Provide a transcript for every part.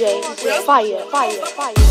远一发，快发点，快一，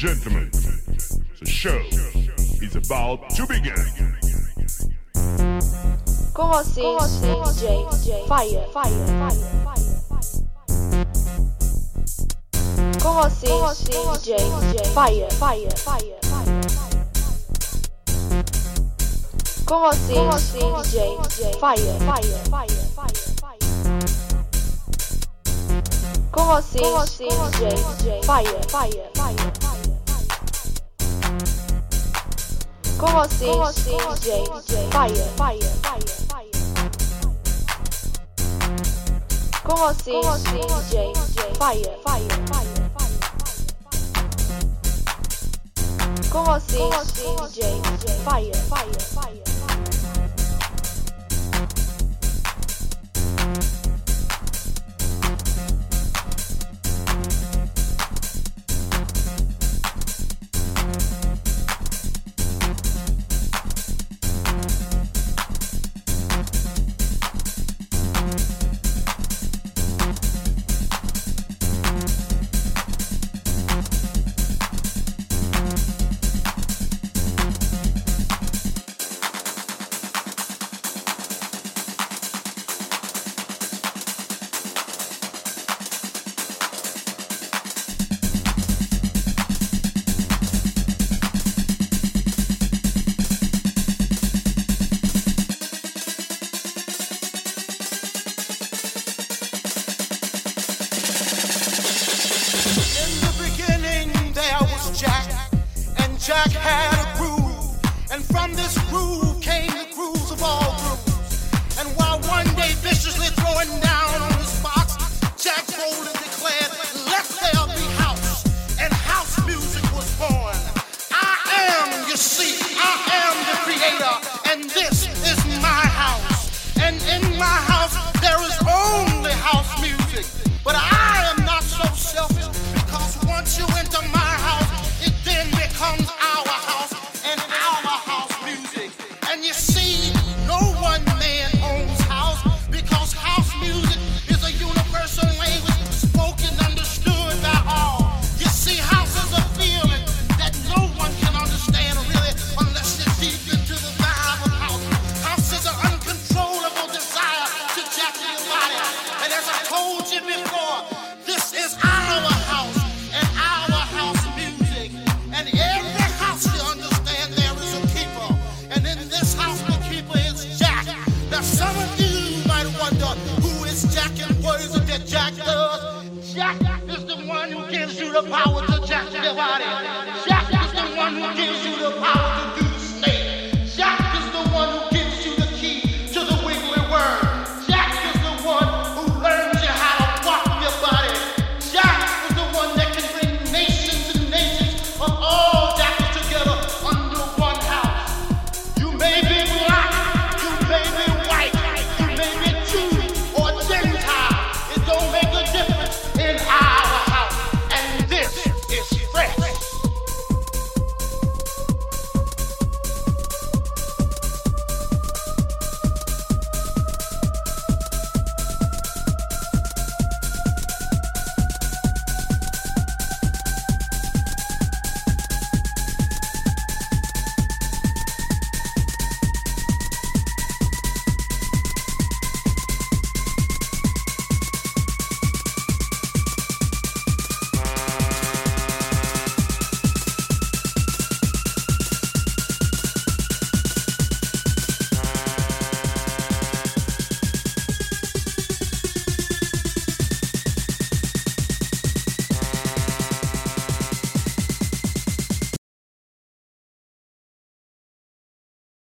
gentlemen, the show is about to begin. Com vocês, DJ Fire, Fire, Fire, Fire. Com vocês, DJ Fire, Fire, Fire, Fire. Com vocês, DJ Fire, Fire, Fire, Fire, Fire. Com vocês, DJ Fire, Fire, Fire, Fire. DJ Fire, Fire, Fire, Fire. Com vocês, DJ Fire, Fire, Fire, Fire. Com vocês, DJ Fire, Fire, Fire.